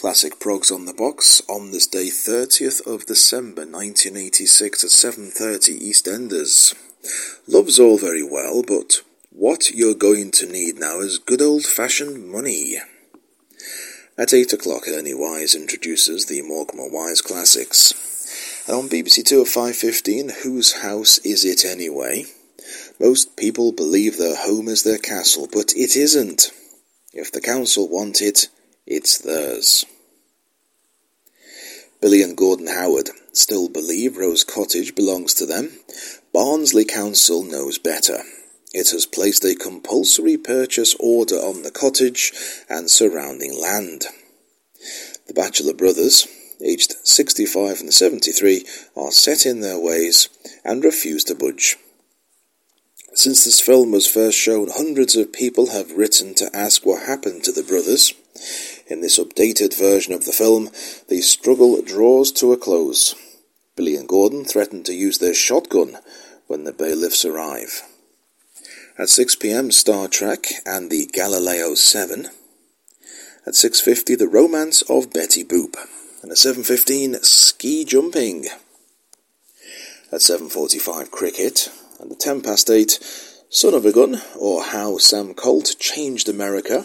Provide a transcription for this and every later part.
Classic Progs on the Box on this day 30th of December 1986 at 7.30 EastEnders. Love's all very well, but what you're going to need now is good old-fashioned money. At 8 o'clock, Ernie Wise introduces the Morecambe Wise Classics. And on BBC Two at 5.15, Whose House Is It Anyway? Most people believe their home is their castle, but it isn't. If the council want it, it's theirs. Billy and Gordon Howard still believe Rose Cottage belongs to them. Barnsley Council knows better. It has placed a compulsory purchase order on the cottage and surrounding land. The Bachelor brothers, aged 65 and 73, are set in their ways and refuse to budge. Since this film was first shown, hundreds of people have written to ask what happened to the brothers. In this updated version of the film, the struggle draws to a close. Billy and Gordon threaten to use their shotgun when the bailiffs arrive. At 6 p.m., Star Trek and the Galileo 7. At 6.50, The Romance of Betty Boop. And at 7.15, Ski Jumping. At 7.45, Cricket and the 10 past 8, Son of a Gun, or How Sam Colt Changed America.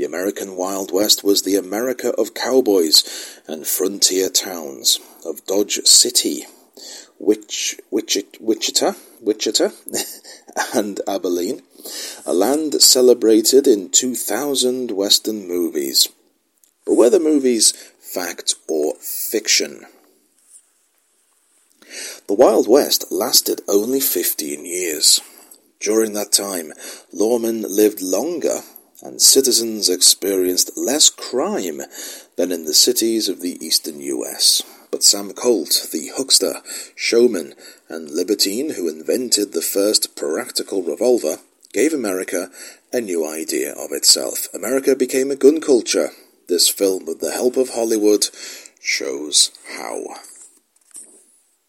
The American Wild West was the America of cowboys and frontier towns, of Dodge City, Wich, Wichita, Wichita, and Abilene, a land celebrated in 2,000 Western movies. But were the movies fact or fiction? The Wild West lasted only 15 years. During that time, lawmen lived longer and citizens experienced less crime than in the cities of the eastern US. But Sam Colt, the huckster, showman, and libertine who invented the first practical revolver, gave America a new idea of itself. America became a gun culture. This film, with the help of Hollywood, shows how.